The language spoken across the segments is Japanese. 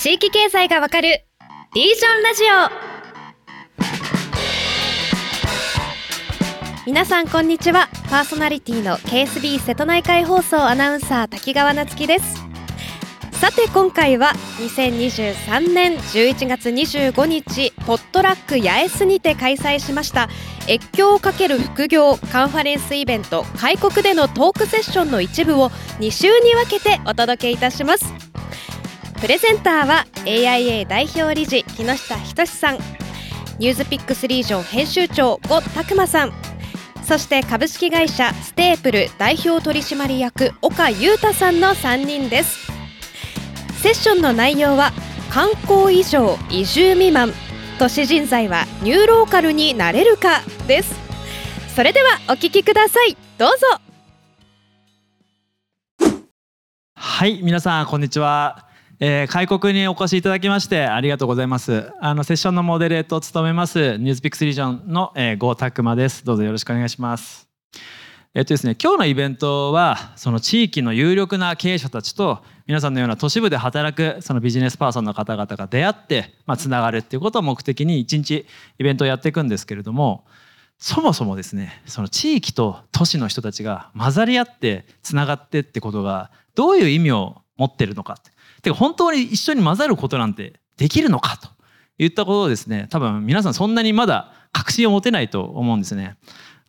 地域経済がわかるリージョンラジオ。皆さんこんにちは。パーソナリティの KSB 瀬戸内海放送アナウンサー滝川夏樹です。さて今回は2023年11月25日ポットラック八重洲にて開催しました越境をかける副業カンファレンスイベント開国でのトークセッションの一部を2週に分けてお届けいたします。プレゼンターは AIA 代表理事木下仁さん。ニュースピックスリージョン編集長呉拓磨さん。そして株式会社ステープル代表取締役岡裕太さんの3人です。セッションの内容は観光以上移住未満。都市人材はニューローカルになれるか？です。それではお聞きください。どうぞ。はい皆さんこんにちは。えー、開国にお越しいただきましてありがとうございます。あのセッションのモデレートを務めますニュースピックスリージョンの、えー、郷拓磨です。どうぞよろしくお願いします。えっとですね今日のイベントはその地域の有力な経営者たちと皆さんのような都市部で働くそのビジネスパーソンの方々が出会ってまあつながるっていうことを目的に一日イベントをやっていくんですけれどもそもそもですねその地域と都市の人たちが混ざり合ってつながってってことがどういう意味を持ってるのかててか本当に一緒に混ざることなんてできるのかといったことをですね多分皆さんそんなにまだ確信を持てないと思うんですね。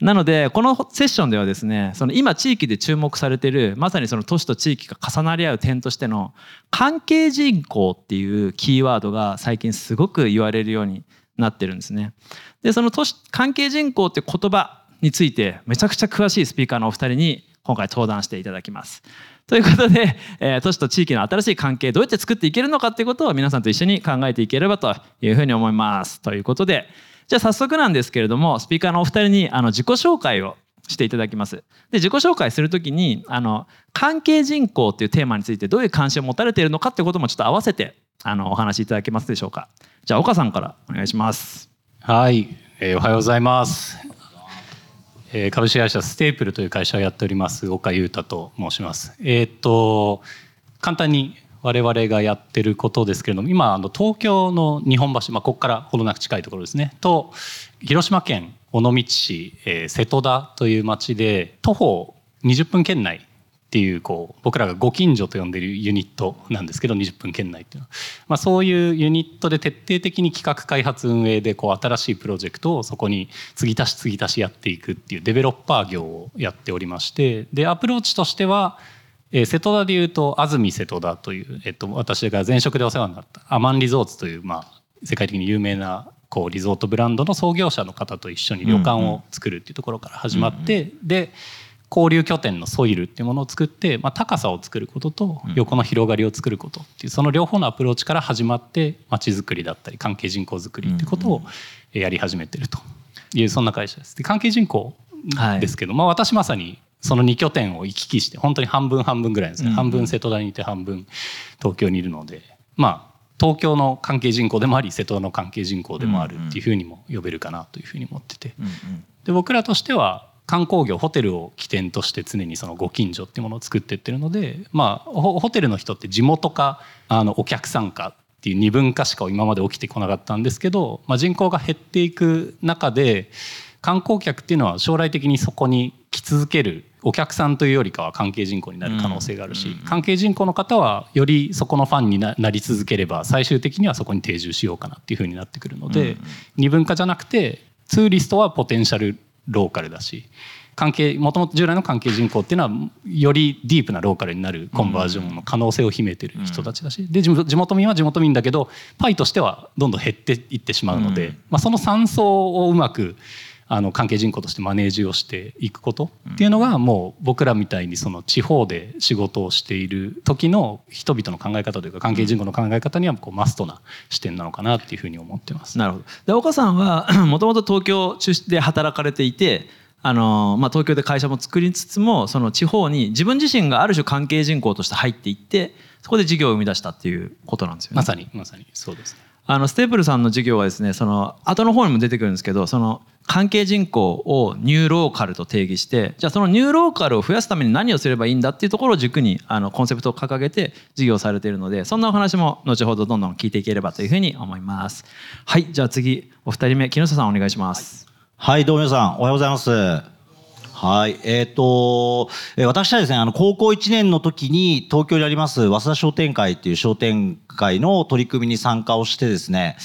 なのでこのセッションではですねその今地域で注目されてるまさにその都市と地域が重なり合う点としての関係人口っていうキーワードが最近すごく言われるようになってるんですね。でその都市関係人口って言葉についてめちゃくちゃ詳しいスピーカーのお二人に今回登壇していただきます。ということで、えー、都市と地域の新しい関係どうやって作っていけるのかっていうことを皆さんと一緒に考えていければというふうに思います。ということでじゃあ早速なんですけれどもスピーカーのお二人にあの自己紹介をしていただきます。で自己紹介するときにあの関係人口っていうテーマについてどういう関心を持たれているのかっていうこともちょっと合わせてあのお話しいただけますでしょうか。じゃあ岡さんからお願いします。はい、えー、おはようございます。株式会社ステープルという会社をやっております岡裕太と申します。えっ、と簡単に我々がやってることですけれども今あの東京の日本橋、まあ、ここからほどなく近いところですねと広島県尾道市、えー、瀬戸田という町で徒歩20分圏内っていうこう僕らがご近所と呼んでいるユニットなんですけど20分圏内っていうのは、まあ、そういうユニットで徹底的に企画開発運営でこう新しいプロジェクトをそこに継ぎ足し継ぎ足しやっていくっていうデベロッパー業をやっておりまして。でアプローチとしては、えー、瀬戸田でいうと安住瀬戸田という、えっと、私が前職でお世話になったアマンリゾーツという、まあ、世界的に有名なこうリゾートブランドの創業者の方と一緒に旅館を作るっていうところから始まって、うんうん、で交流拠点のソイルっていうものを作って、まあ、高さを作ることと横の広がりを作ることっていうその両方のアプローチから始まって街づくりだったり関係人口づくりっていうことをやり始めてるというそんな会社です。で関係人口ですけど、はい、まあ、私まさにその2拠点を行き来して本当に半分半分ぐらいですね、半分瀬戸田にいて半分東京にいるのでまあ東京の関係人口でもあり瀬戸田の関係人口でもあるっていうふうにも呼べるかなというふうに思ってて、で僕らとしては観光業ホテルを起点として常にそのご近所っていうものを作っていってるので、まあ、ホテルの人って地元かあのお客さんかっていう二分化しか今まで起きてこなかったんですけど、まあ、人口が減っていく中で観光客っていうのは将来的にそこに来続けるお客さんというよりかは関係人口になる可能性があるし、関係人口の方はよりそこのファンになり続ければ最終的にはそこに定住しようかなっていうふうになってくるので、二分化じゃなくてツーリストはポテンシャルローカルだし関係もともと従来の関係人口っていうのはよりディープなローカルになるコンバージョンの可能性を秘めてる人たちだし、で地元民は地元民だけどパイとしてはどんどん減っていってしまうので、まあ、その三層をうまくあの関係人口としてマネージをしていくことっていうのがもう僕らみたいにその地方で仕事をしている時の人々の考え方というか関係人口の考え方にはこうマストな視点なのかなっていうふうに思ってます。なるほどで岡さんはもともと東京で働かれていてあのまあ、東京で会社も作りつつもその地方に自分自身がある種関係人口として入っていってそこで事業を生み出したっていうことなんですよね。まさにまさにそうですね。あのステープルさんの事業はですねその後の方にも出てくるんですけどその関係人口をニューローカルと定義してじゃあそのニューローカルを増やすために何をすればいいんだっていうところを軸にあのコンセプトを掲げて事業されているのでそんなお話も後ほどどんどん聞いていければというふうに思いますはいじゃあ次お二人目木下さんお願いしますはいどうも皆さんおはようございますはい。えっ、ー、と、え、私はですね、あの、高校1年の時に東京にあります、早稲田商店会っていう商店会の取り組みに参加をしてですね、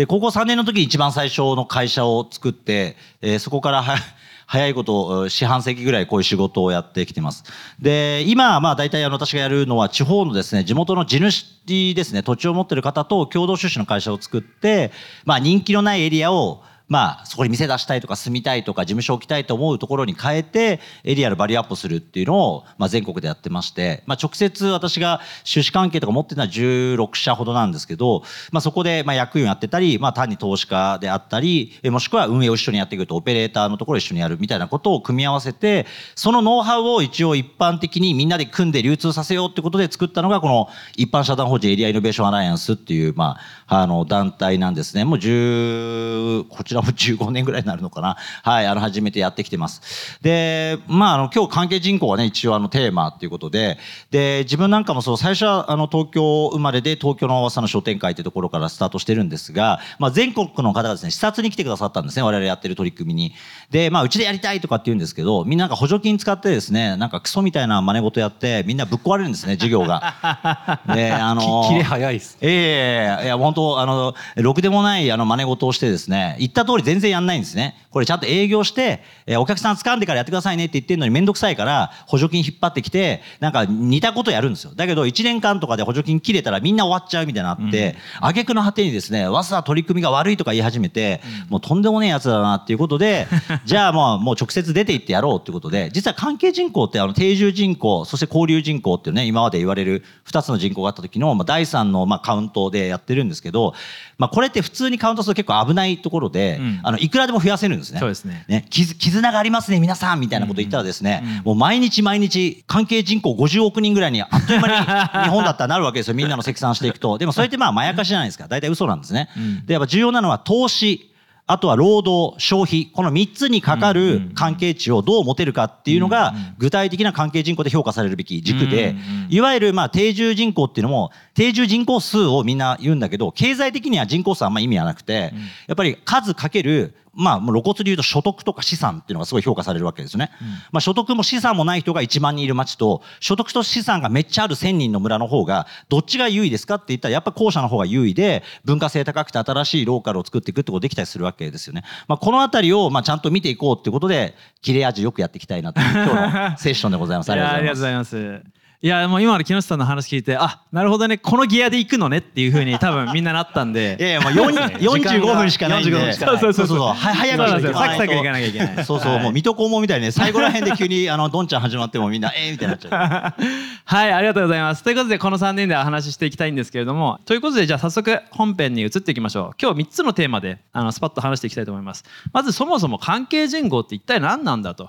で、高校3年の時に一番最初の会社を作って、えー、そこからは、早いこと、四半世紀ぐらいこういう仕事をやってきてます。で、今、まあ大体あの私がやるのは地方のですね、地元の地主ですね、土地を持ってる方と共同出資の会社を作って、まあ人気のないエリアをまあ、そこに店出したいとか住みたいとか事務所置きたいと思うところに変えてエリアのバリューアップするっていうのを、まあ、全国でやってまして、まあ、直接私が出資関係とか持ってるのは16社ほどなんですけど、まあ、そこでまあ役員やってたり、まあ、単に投資家であったりもしくは運営を一緒にやっていくとオペレーターのところを一緒にやるみたいなことを組み合わせてそのノウハウを一応一般的にみんなで組んで流通させようってことで作ったのがこの一般社団法人エリアイノベーションアライアンスっていう、まあ、あの団体なんですね。もう10こちらも15年ぐらいになるのかな。はい、あの、初めてやってきてます。で、まあ、あの、今日関係人口はね、一応あの、テーマっていうことで、で、自分なんかもそう、最初はあの、東京生まれで東京の朝の商店会っていうところからスタートしてるんですが、まあ、全国の方がですね、視察に来てくださったんですね、我々やってる取り組みに。で、まあ、うちでやりたいとかって言うんですけど、みんななんか補助金使ってですね、なんかクソみたいな真似事やって、みんなぶっ壊れるんですね、授業が。で、あの、切れ早いっす。ええー、いや、本当あの、ろくでもない、あの、真似事をしてですね、言った通り全然やんないんですね。これちゃんと営業して、えー、お客さん掴んでからやってくださいねって言ってるのにめんどくさいから、補助金引っ張ってきて、なんか似たことやるんですよ。だけど1年間とかで補助金切れたらみんな終わっちゃうみたいなあって、挙句の果てにですね、早稲田取り組みが悪いとか言い始めて、もうとんでもねえやつだなっていうことで、じゃあもうもう直接出て行ってやろうっていうことで、実は関係人口ってあの定住人口、そして交流人口っていうね、今まで言われる2つの人口があった時の、まあ、第3のまあカウントでやってるんですけど、まあ、これって普通にカウントすると結構危ないところで、うん、あのいくらでも増やせるんですね。そうですね。ね絆がありますね皆さんみたいなこと言ったらですね、もう毎日毎日関係人口50億人ぐらいにあっという間に日本だったらなるわけですよ。みんなの積算していくと。でもそれってまあまやかしじゃないですか。大体嘘なんですね。でやっぱ重要なのは投資あとは労働、消費、この3つにかかる関係値をどう持てるかっていうのが、具体的な関係人口で評価されるべき軸で、いわゆるまあ定住人口っていうのも、定住人口数をみんな言うんだけど、経済的には人口数あんま意味はなくて、やっぱり数かけるまあ、露骨で言うと所得とか資産っていうのがすごい評価されるわけですね。うん、まあ、所得も資産もない人が1万人いる町と、所得と資産がめっちゃある1000人の村の方が、どっちが優位ですかって言ったら、やっぱ後者の方が優位で、文化性高くて新しいローカルを作っていくってことできたりするわけですよね。まあ、このあたりを、まあ、ちゃんと見ていこうっていうことで、切れ味よくやっていきたいなという今日のセッションでございます。ありがとうございます。いやもう今の木下さんの話聞いてあなるほどねこのギアで行くのねっていうふうに多分みんななったんで。いやいやもう45 分しかないんで。そうそうそうそう。早くサクサク行かなきゃいけない。そうそう、もう水戸黄門みたいに最後らへんで急にあのどんちゃん始まってもみんなええー、みたいになっちゃう。はいありがとうございます。ということでこの3人でお話ししていきたいんですけれども。ということでじゃあ早速本編に移っていきましょう。今日3つのテーマであのスパッと話していきたいと思います。まずそもそも関係人口って一体何なんだと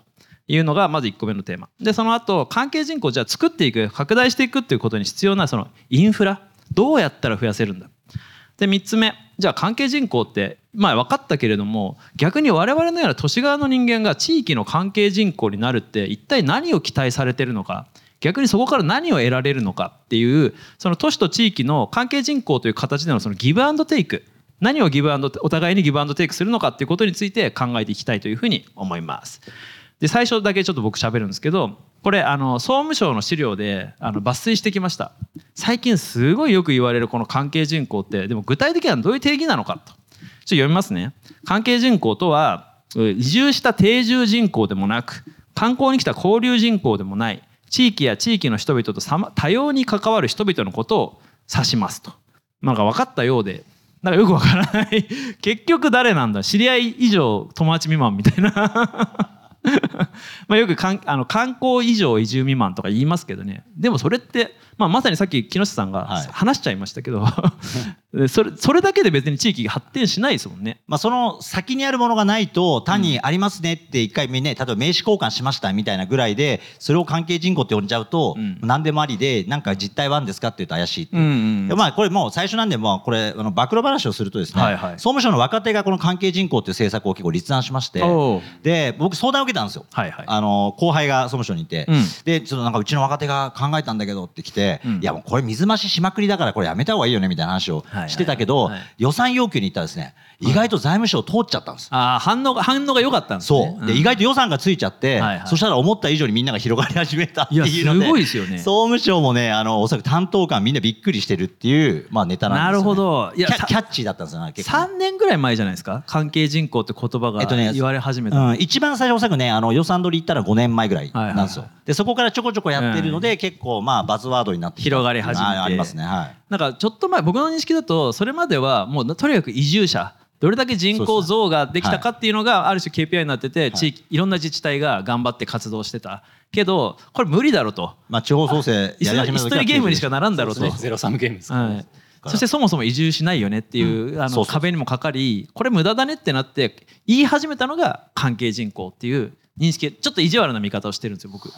いうのがまず1個目のテーマ。でその後関係人口をじゃあ作っていく拡大していくっていうことに必要なそのインフラ。どうやったら増やせるんだ。で3つ目。じゃあ関係人口ってまあ分かったけれども逆に我々のような都市側の人間が地域の関係人口になるって一体何を期待されてるのか。逆にそこから何を得られるのか。っていうその都市と地域の関係人口という形でのそのギブアンドテイク。何をギブアンドお互いにギブアンドテイクするのかっていうことについて考えていきたいというふうに思います。で最初だけちょっと僕喋るんですけどこれあの総務省の資料であの抜粋してきました。最近すごいよく言われるこの関係人口ってでも具体的にはどういう定義なのかと。ちょっと読みますね。関係人口とは移住した定住人口でもなく観光に来た交流人口でもない地域や地域の人々と多様に関わる人々のことを指しますと。なんか分かったようでなんかよくわからない。結局誰なんだ？知り合い以上友達未満みたいな。まあよくかんあの観光以上移住未満とか言いますけどね。でもそれって、まあ、まさにさっき木下さんが話しちゃいましたけど、はい、でそれそれだけで別に地域が発展しないですもんね。まあ、その先にあるものがないと単にありますねって一回ね例えば名刺交換しましたみたいなぐらいでそれを関係人口って呼んじゃうとうん。何でもありでなんか実態はあるんですかって言うと怪しいっていう。うんうんでまあこれもう最初なんでまあこれあの暴露話をするとですね、はいはい。総務省の若手がこの関係人口っていう政策を結構立案しましてで僕相談を受けたんですよ、はいはい。あの後輩が総務省にいて、うん。でちょっとなんかうちの若手が考えたんだけどって来て、うん。いやもうこれ水増ししまくりだからこれやめた方がいいよねみたいな話をはいはいしてたけど、はい予算要求に行ったらですね意外と財務省通っちゃったんです。あー反応が反応が良かったんですそう、ね。で意外と予算がついちゃって、はいはい。そしたら思った以上にみんなが広がり始めたっていうのでいやすごいですよね。総務省もねあのおそらく担当官みんなびっくりしてるっていう、まあ、ネタなんですよ、ね、なるほど。いやさキャキャッチーだったんですよね結構ね。3年ぐらい前じゃないですか？関係人口って言葉がえっとね言われ始めた、うん、一番最初おそらくねあの予算取り行ったら5年前ぐらいなんですよ、はいはいでそこからちょこちょこやってるので、結構まあバズワードになってきた。広がり始めて。あありますね。はい。なんかちょっと前僕の認識だとそれまではもうとにかく移住者どれだけ人口増ができたかっていうのがある種 KPI になってて地域いろんな自治体が頑張って活動してた。けどこれ無理だろうと。まあ地方創生椅やり始めたゲームにしかならんだろうと。ゼロサムゲームですはい。そしてそもそも移住しないよねっていう、うそうそうの壁にもかかりこれ無駄だねってなって言い始めたのが関係人口っていう認識ちょっと意地悪な見方をしてるんですよ僕。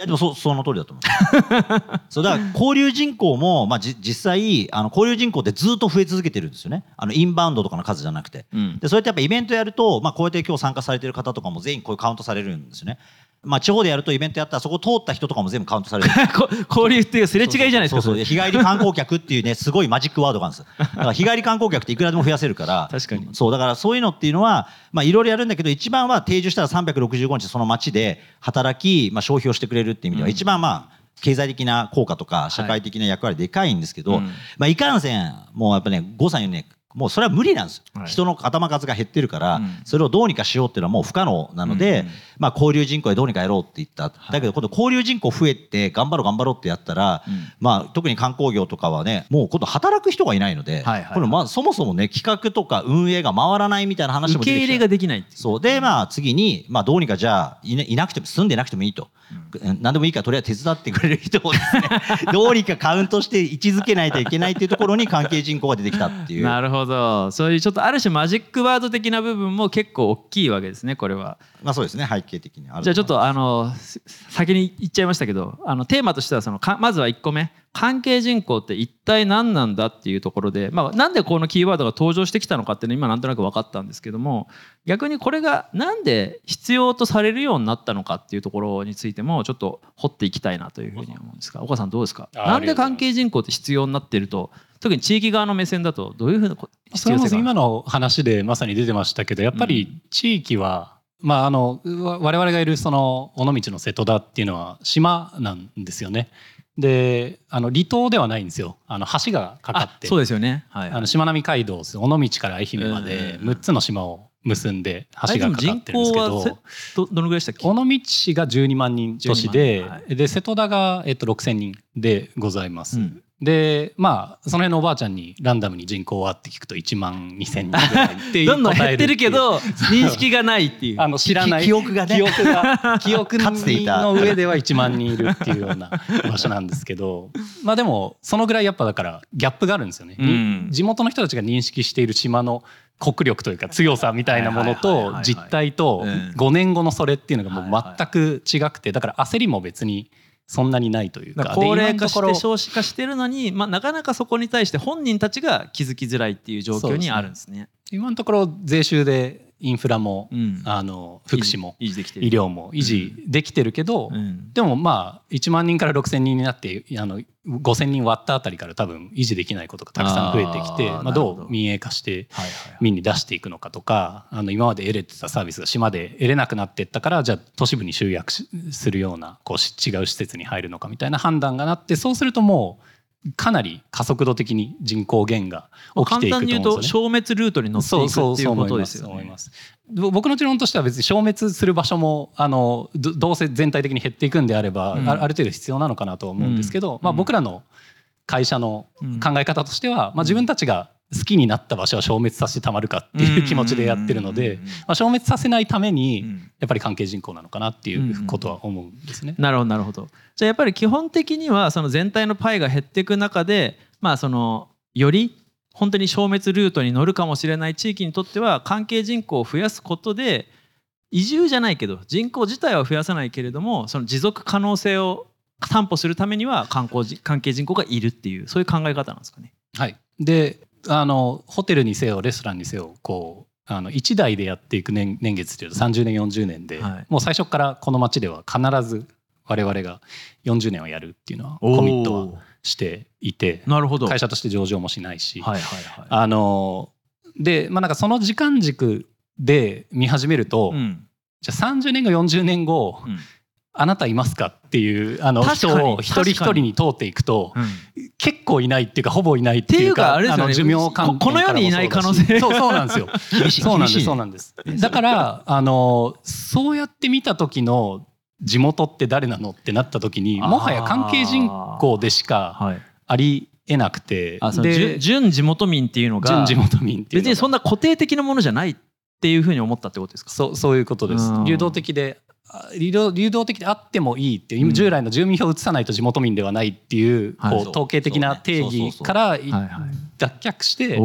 いやでもそその通りだと思う。そうだから交流人口も、まあ、じ実際あの交流人口ってずっと増え続けてるんですよね。あのインバウンドとかの数じゃなくて、うん。でそうやってやっぱイベントやると、まあ、こうやって今日参加されてる方とかも全員こういうカウントされるんですよね、まあ、地方でやるとイベントやったらそこ通った人とかも全部カウントされる。こ交流っていうすれ違いじゃないですかそう日帰り観光客っていうねすごいマジックワードがあるんです。だから日帰り観光客っていくらでも増やせるから。確かに。そうだからそういうのっていうのはまあいろいろやるんだけど一番は定住したら365日その街で働き、まあ、消費をしてくれるっていう意味では、うん。一番まあ経済的な効果とか社会的な役割でかいんですけど、うん。まあ、いかんせんもうやっぱね郷さん言うねもうそれは無理なんですよ、はい。人の頭数が減ってるから、うん。それをどうにかしようっていうのはもう不可能なので、うんうん。まあ、交流人口でどうにかやろうって言った、だけど今度交流人口増えて頑張ろう頑張ろうってやったら、うん。まあ、特に観光業とかはねもう今度働く人がいないので、はいはいこれまあそもそもね企画とか運営が回らないみたいな話も受け入れができないそう。でまあ次に、まあ、どうにかじゃあいないなくても住んでなくてもいいと、何でもいいからとりあえず手伝ってくれる人をですね どうにかカウントして位置づけないといけないっていうところに関係人口が出てきたっていう。なるほどそういうちょっとある種マジックワード的な部分も結構大きいわけですねこれは。まあそうですね背景的にある。じゃあちょっとあのす先に言っちゃいましたけどあのテーマとしてはそのかまずは1個目。関係人口って一体何なんだっていうところで、まあ、なんでこのキーワードが登場してきたのかっていうのは今なんとなく分かったんですけども逆にこれがなんで必要とされるようになったのかっていうところについてもちょっと掘っていきたいなというふうに思うんですが岡さんどうですか？あなんで関係人口って必要になっていると特に地域側の目線だとどういうふうな必要性が今の話でまさに出てましたけどやっぱり地域は、まああのわ我々がいるその尾道の瀬戸田っていうのは島なんですよね。であの離島ではないんですよ。あの橋がかかって。あそうですよね。はい。あのしまなみ海道尾道から愛媛までうん6つの島を結んで橋がかかってるんですけど。人口はせどどのぐらいでしたっけ？尾道市が12万人都市で12万人。はで瀬戸田が、えっと、6,000人でございます。うんでまあその辺のおばあちゃんにランダムに人口はって聞くと1万2,000人ぐらいって どんどん減ってるけ答ど認識がないっていう。あの知らない。記憶がね。記憶が 記憶の上では1万人いるっていうような場所なんですけど。まあでもそのぐらいやっぱだからギャップがあるんですよね、うん。地元の人たちが認識している島の国力というか強さみたいなものと実態とうん。5年後のそれっていうのがもはいう全く違くてだから焦りも別にそんなにないというか高齢化して少子化してるのに、まあ、なかなかそこに対して本人たちが気づきづらいっていう状況にあるんですね。今のところ税収でインフラも、うん。あの福祉も医療も維持できてるけど、うん。でもまあ1万人から6,000人になってあの5,000人割ったあたりから多分維持できないことがたくさん増えてきてまあ、どど。う民営化して民に出していくのかとかあの今まで得れてたサービスが島で得れなくなっていったからじゃあ都市部に集約しするようなこうし違う施設に入るのかみたいな判断がなってそうするともうかなり加速度的に人口減が起き簡ていくと単に言うと思うんですよね。消滅ルートに乗っていくっていうことですよね。僕の持論としては別に消滅する場所もあのどどうせ全体的に減っていくんであれば、うんあある程度必要なのかなとは思うんですけど、まあ、うんうん僕らの会社のうん考え方としては、まあ、自分たちが好きになった場所は消滅させてたまるかっていう気持ちでやってるので、うんまあ、消滅させないためにうんやっぱり関係人口なのかなっていうことは思うんですね。なるほどなるほど。じゃあやっぱり基本的にはその全体のパイが減っていく中で、まあ、そのより本当に消滅ルートに乗るかもしれない地域にとっては関係人口を増やすことで移住じゃないけど人口自体は増やさないけれどもその持続可能性を担保するためには観光じ関係人口がいるっていうそういう考え方なんですかね。はい、であのホテルにせよレストランにせよこうあの1代でやっていく年年月っていうと30年40年で、はい。もう最初からこの町では必ず我々が40年をやるっていうのはコミットはしていてなるほど。会社として上場もしないし、はいはいはい。あのでまあなんかその時間軸で見始めると、うん。じゃあ30年後40年後、うんあなたいますかっていうあの人を一人一人に通っていくとうん。結構いないっていうかほぼいないっていうかあね。の寿命関ここの世にいない可能性。そうそうなんですよ。厳しい。そうなんです厳しい。そうなんです。だからあのそうやって見た時の地元って誰なのってなった時にもはや関係人口でしかはい。ありえなくて。あそので準準地元民っていうのが準地元民って別にそんな固定的なものじゃないっていうふうに思ったってことですか？そうそういうことです。うん。流動的であ流動的であってもいいっていううん。従来の住民票を移さないと地元民ではないっていうはい。こう統計的な定義から。脱却して。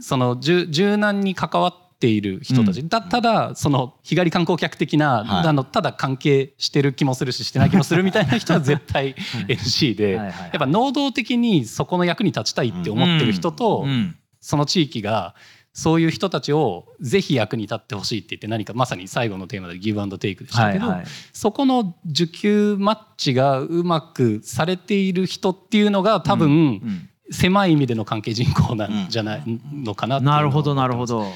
その柔柔軟に関わっている人たち、だただその日帰り観光客的な、はい。あのただ関係してる気もするししてない気もするみたいな人は絶対 NC で、やっぱ能動的にそこの役に立ちたいって思ってる人と、うん。その地域がそういう人たちをぜひ役に立ってほしいって言って何かまさに最後のテーマでギブアンドテイクでしたけど、はいはい。そこの受給マッチがうまくされている人っていうのが多分、うん狭い意味での関係人口なんじゃないのかなうのはなるほどなるほど。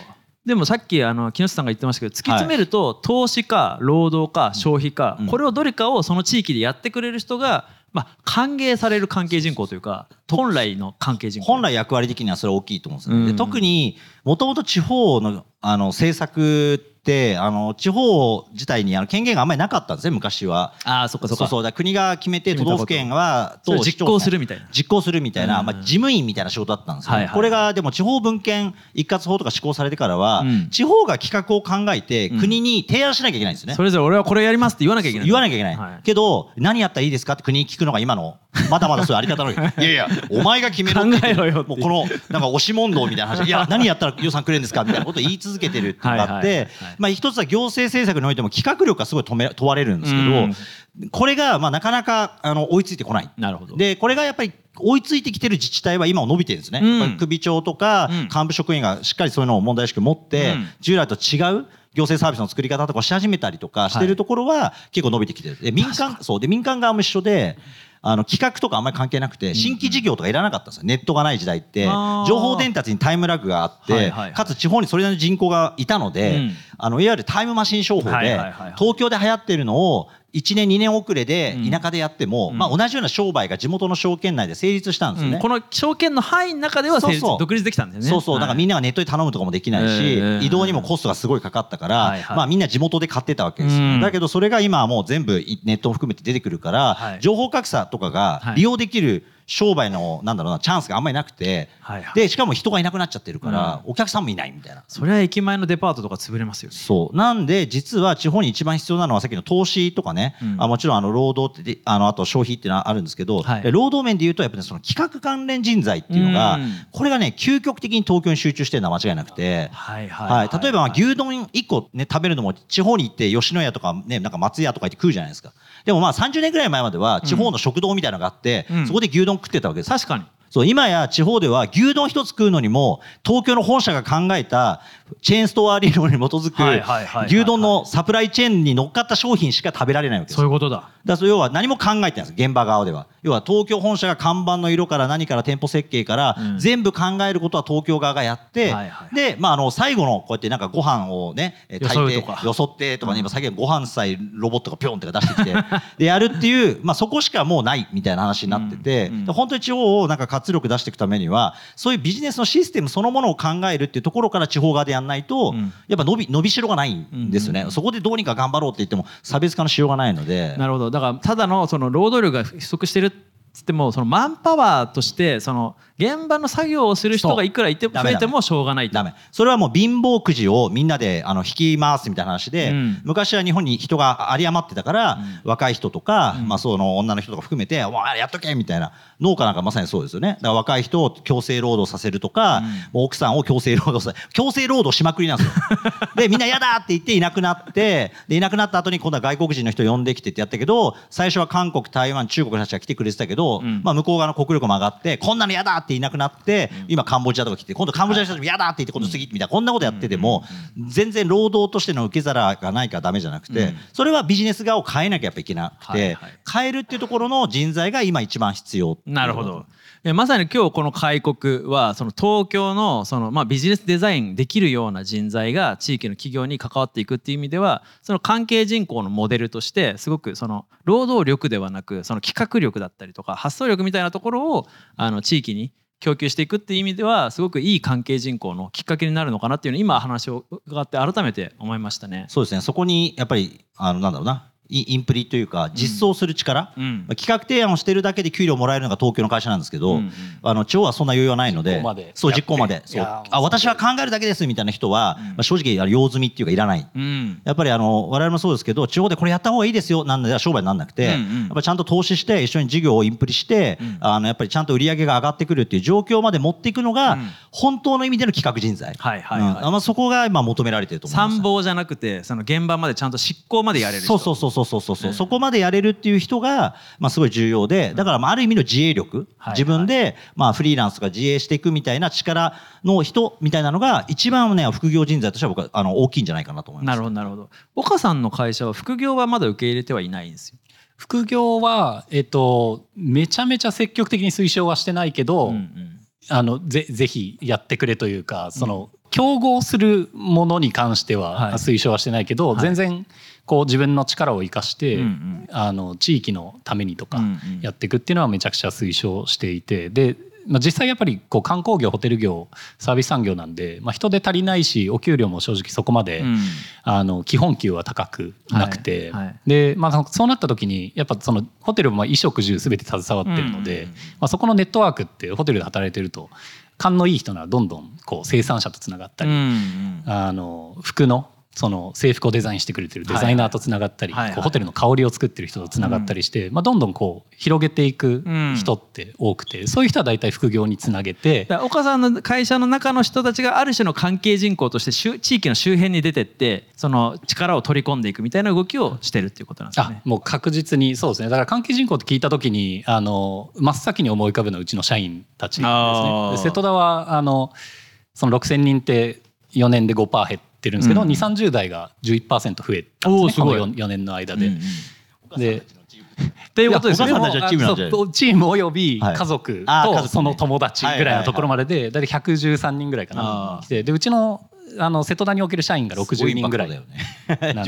でもさっきあの木下さんが言ってましたけど突き詰めると投資か労働か消費かうん。これをどれかをその地域でやってくれる人がまあ歓迎される関係人口というか本来の関係人口本来役割的にはそれ大きいと思うんですよね。うんで特にもともと地方のあの政策ってあの地方自体にあの権限があんまりなかったんですね昔は。ああそっかそっか。そうそう。だ国が決めて都道府県は実行するみみたいな。実行するみたいな、うん。まあ、事務員みたいな仕事だったんですよ、はいはいこれがでも地方分権一括法とか施行されてからは、うん。地方が企画を考えてうん。国に提案しなきゃいけないんですね。それぞれ俺はこれやりますって言わなきゃいけない。言わなきゃいけない、はい。けど何やったらいいですかって国に聞くのが今の まだまだそういうあり方なの。にい。やいやお前が決めろって。考えろよもうこのなんか押し問答みたいな話。いや何やったら予算くれるんですかみたいなことを言い続けてるっていうのがあっはいはいはいてまあ一つは行政政策においても企画力がすごい問め問われるんですけど、うん。これがまあなかなかあの追いついてこない。なるほど。でこれがやっぱり追いついてきてる自治体は今伸びてるんですね、うん。首長とかうん。幹部職員がしっかりそういうのを問題意識を持って、うん。従来と違う行政サービスの作り方とかをし始めたりとかしてるところは結構伸びてきてる。で民間そう。で民間側も一緒であの企画とかあんまり関係なくて新規事業とかいらなかったんですよ。ネットがない時代って情報伝達にタイムラグがあって、かつ地方にそれなりの人口がいたので、うん。あのいわゆるタイムマシン商法で、東京で流行ってるのを1年2年遅れでうん。田舎でやっても、うん。まあ、同じような商売が地元の証券内で成立したんですよね。うん。この証券の範囲の中では独立できたんだよね。そうそう、だからみんなながネットで頼むとかもできないし、ええ移動にもコストがすごいかかったから、はいはい。まあみんな地元で買ってたわけですよ。うん。だけどそれが今はもう全部ネットを含めて出てくるから、はい。情報格差とかがはい利用できる商売の、なんだろうな、チャンスがあんまりなくて、はいはい。で、しかも人がいなくなっちゃってるから、お客さんもいないみたいな。それは駅前のデパートとか潰れますよね。そう。なんで実は地方に一番必要なのはさっきの投資とかね、うん。あもちろんあの労働ってであのあと消費っていうのはあるんですけど、はい。え労働面でいうとやっぱり、ね、その企画関連人材っていうのが、うん。これがね究極的に東京に集中してるのは間違いなくて。はいはい、例えばまあ牛丼1個、ね、食べるのも地方に行って吉野家とか,、ね、なんか松屋とか行って食うじゃないですか。でもまあ30年ぐらい前までは地方の食堂みたいなのがあって、うん。そこで牛丼食ってたわけです、確かに。そう今や地方では牛丼一つ食うのにも東京の本社が考えたチェーンストア理論に基づく牛丼のサプライチェーンに乗っかった商品しか食べられないわけです。そういうことだ。だ要は何も考えてないんです現場側では。要は東京本社が看板の色から何から店舗設計からうん。全部考えることは東京側がやって、はいはいで、まあ、あの最後のこうやってなんかご飯をねえー炊いてよそってとかね今最近ご飯さえロボットがピョンって出してきて でやるっていう、まあ、そこしかもうないみたいな話になってて、うん。うん。で本当に地方をなんか活力出していくためにはそういうビジネスのシステムそのものを考えるっていうところから地方側でやんないと、うん。やっぱ伸び伸びしろがないんですよね、そこでどうにか頑張ろうって言っても差別化のしようがないので。なるほど。だからただのその労働力が不足してるっつってもそのマンパワーとしてその現場の作業をする人がいくらいて増えてもしょうがない。とダメ。それはもう貧乏くじをみんなであの引き回すみたいな話で、うん。昔は日本に人が有り余ってたから、若い人とか、まあ、その女の人とか含めて「お前やっとけ!」みたいな。農家なんかまさにそうですよね。だから若い人を強制労働させるとか、もう奥さんを強制労働させ強制労働しまくりなんですよ。でみんな嫌だって言っていなくなってでいなくなった後に今度は外国人の人呼んできてってやったけど最初は韓国台湾中国の人たちが来てくれてたけど、ん。まあ、向こう側の国力も上がってこんなの嫌だっていなくなって、今カンボジアとか来て今度カンボジアの人たちも嫌だって言って今度次みたいなこんなことやってても全然労働としての受け皿がないからダメじゃなくて、それはビジネス側を変えなきゃやっぱいけなくて、変えるっていうところの人材が今一番必要なるほど。えまさに今日この開国はその東京のそのまあビジネスデザインできるような人材が地域の企業に関わっていくっていう意味ではその関係人口のモデルとしてすごくその労働力ではなくその企画力だったりとか発想力みたいなところをあの地域に供給していくっていう意味ではすごくいい関係人口のきっかけになるのかなっていうのを今話を伺って改めて思いましたね。そうですねそこにやっぱりあのなんだろうなイインプリというか実装する力、うん。まあ企画提案をしてるだけで給料もらえるのが東京の会社なんですけど、うんうん。あの地方はそんな余裕はないので実行まで。そう実行まで。あ私は考えるだけですみたいな人は、まあ、正直あの用済みっていうかいらない。うん。やっぱりあの我々もそうですけど地方でこれやった方がいいですよなんで商売にならなくて、うんうん。やっぱりちゃんと投資して一緒に事業をインプリして、あのやっぱりちゃんと売り上げが上がってくるっていう状況まで持っていくのが、うん。本当の意味での企画人材、はいはいはい。うん。あまあ、そこが今求められてると思います。参謀じゃなくてその現場までちゃんと執行までやれる人。そうそうそうそうそうそう、そこまでやれるっていう人が、まあ、すごい重要でだからまあある意味の自営力、はい。自分で、まあ、フリーランスとか自営していくみたいな力の人みたいなのが一番ね副業人材としては僕はあの大きいんじゃないかなと思います。なるほどなるほど。岡さんの会社は副業はまだ受け入れてはいないんですよ。副業は、えっと、めちゃめちゃ積極的に推奨はしてないけど、うんうん。あのぜぜひやってくれというかその、競合するものに関しては推奨はしてないけど、はい。全然こう自分の力を生かして、あの地域のためにとかやっていくっていうのはめちゃくちゃ推奨していてで、まあ、実際やっぱりこう観光業ホテル業サービス産業なんで、まあ、人手足りないしお給料も正直そこまで、うん。あの基本給は高くなくて、はい。はい。で、まあ、そうなった時にやっぱそのホテルもまあ衣食住全て携わってるので、うん。まあ、そこのネットワークってホテルで働いてると勘のいい人ならどんどんこう生産者とつながったり、あの服のその制服をデザインしてくれてるデザイナーとつながったり、はいはい。こうホテルの香りを作ってる人とつながったりして、まあ、どんどんこう広げていく人って多くて、そういう人は大体副業につなげて岡さんの会社の中の人たちがある種の関係人口として周地域の周辺に出てってその力を取り込んでいくみたいな動きをしてるっていうことなんですあね。もう確実にそうですね。だから関係人口って聞いた時にあの真っ先に思い浮かぶのはうちの社員たちですね。で瀬戸田はあのその6,000人って4年で5%減ってるんですけど、うん2 3 0代が11%増えたんですね。おーすごい。この 4, 年の間で。うんうん。でっていうことですね。チームおよびはい家族とその友達ぐらいのところまでで大体113人ぐらいかな。来てでうちのあの瀬戸田における社員が60人ぐらいなん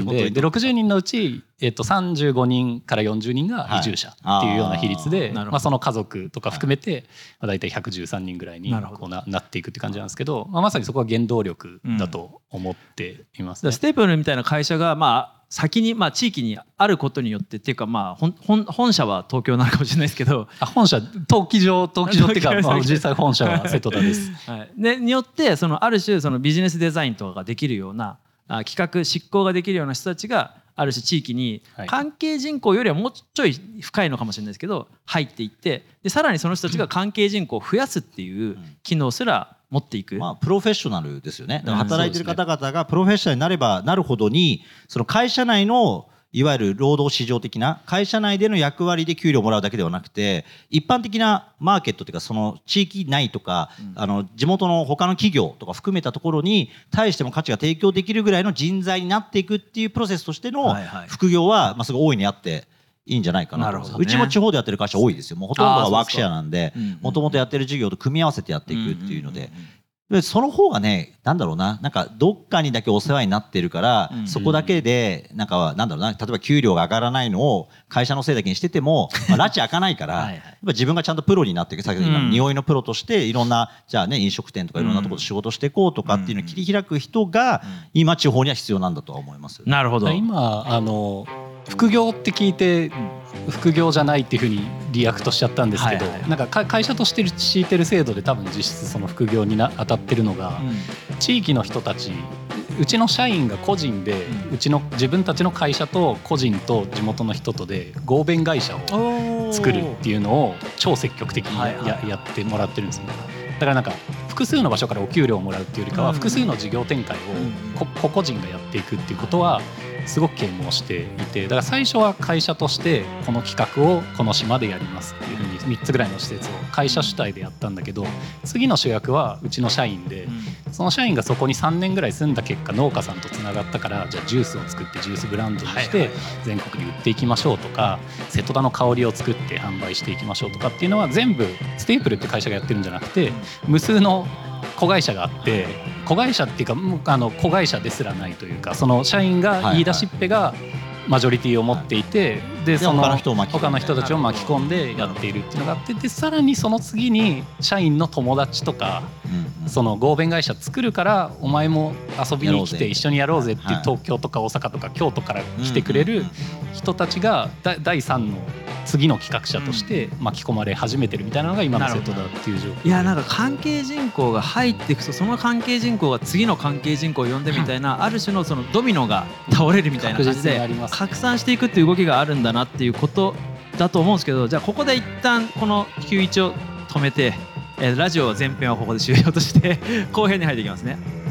で で60人のうち、えっと、35人から40人が移住者っていうような比率で、まあ、その家族とか含めて、まあ、大体113人ぐらいにこうななっていくって感じなんですけど、まあ、まさにそこは原動力だと思っています、ステープルみたいな会社がまあ先にまあ地域にあることによってっていうかまあ本本本社は東京なのかもしれないですけど、あ本社登記上登記上っていうか、まあ、実際本社は瀬戸田です。はい、でによってそのある種そのビジネスデザインとかができるようなあ企画執行ができるような人たちがある種地域にはい。関係人口よりはもうちょい深いのかもしれないですけど入っていってでさらにその人たちが関係人口を増やすっていう機能すら持っていく。まあ、プロフェッショナルですよね。だからうん働いてる方々がプロフェッショナルになればなるほどに、その会社内のいわゆる労働市場的な会社内での役割で給料をもらうだけではなくて一般的なマーケットというかその地域内とか、あの地元の他の企業とか含めたところに対しても価値が提供できるぐらいの人材になっていくっていうプロセスとしての副業はまあすごい大いにあっていいんじゃないかなね。うちも地方でやってる会社多いですよ。もうほとんどがワークシェアなんでうんうん。うんもともとやってる事業と組み合わせてやっていくっていうので。んんんでその方がねなんだろうな。なんかどっかにだけお世話になってるから、うんそこだけでなんかなんだろうな。例えば給料が上がらないのを会社のせいだけにしてても、まあ、拉致開かないからはいはい。やっぱ自分がちゃんとプロになっていく。先ほど言ったうん。匂いのプロとしていろんなじゃあね飲食店とかいろんなところで仕事していこうとかっていうのを切り開く人が今地方には必要なんだとは思います。なるほど。今あの副業って聞いて副業じゃないっていうふうに react しちゃったんですけど、はいはいなんかか会社として敷いてる制度で多分実質その副業にな当たってるのが、地域の人たちうちの社員が個人で、ううちの自分たちの会社と個人と地元の人とで合弁会社を作るっていうのを超積極的にや,、はいはいやってもらってるんですねだからなんか複数の場所からお給料をもらうっていうよりかは、うん。複数の事業展開を個々人がやっていくっていうことはすごく啓蒙していてだから最初は会社としてこの企画をこの島でやりますっていうふうに3つぐらいの施設を会社主体でやったんだけど次の主役はうちの社員でその社員がそこに3年ぐらい住んだ結果農家さんとつながったからじゃあジュースを作ってジュースブランドにして全国に売っていきましょうとか瀬戸田の香りを作って販売していきましょうとかっていうのは全部ステープルって会社がやってるんじゃなくて無数の子会社があって子会社っていうかもうあの子会社ですらないというかその社員が言い出しっぺがマジョリティを持っていてでその他の人たちを巻き込んでやっているっていうのがあってでさらにその次に社員の友達とかうんその合弁会社作るからお前も遊びに来て一緒にやろうぜっていうはい東京とか大阪とか京都から来てくれる人たちがだ第3の次の企画者として巻き込まれ始めてるみたいなのが今の瀬戸田っていう状況いやなんか関係人口が入っていくとその関係人口が次の関係人口を呼んでみたいなある種のそのドミノが倒れるみたいな感じで拡散していくっていう動きがあるんだなっていうことだと思うんですけどじゃあここで一旦この91を止めて、えーラジオ全編はここで終了として後編に入っていきますね。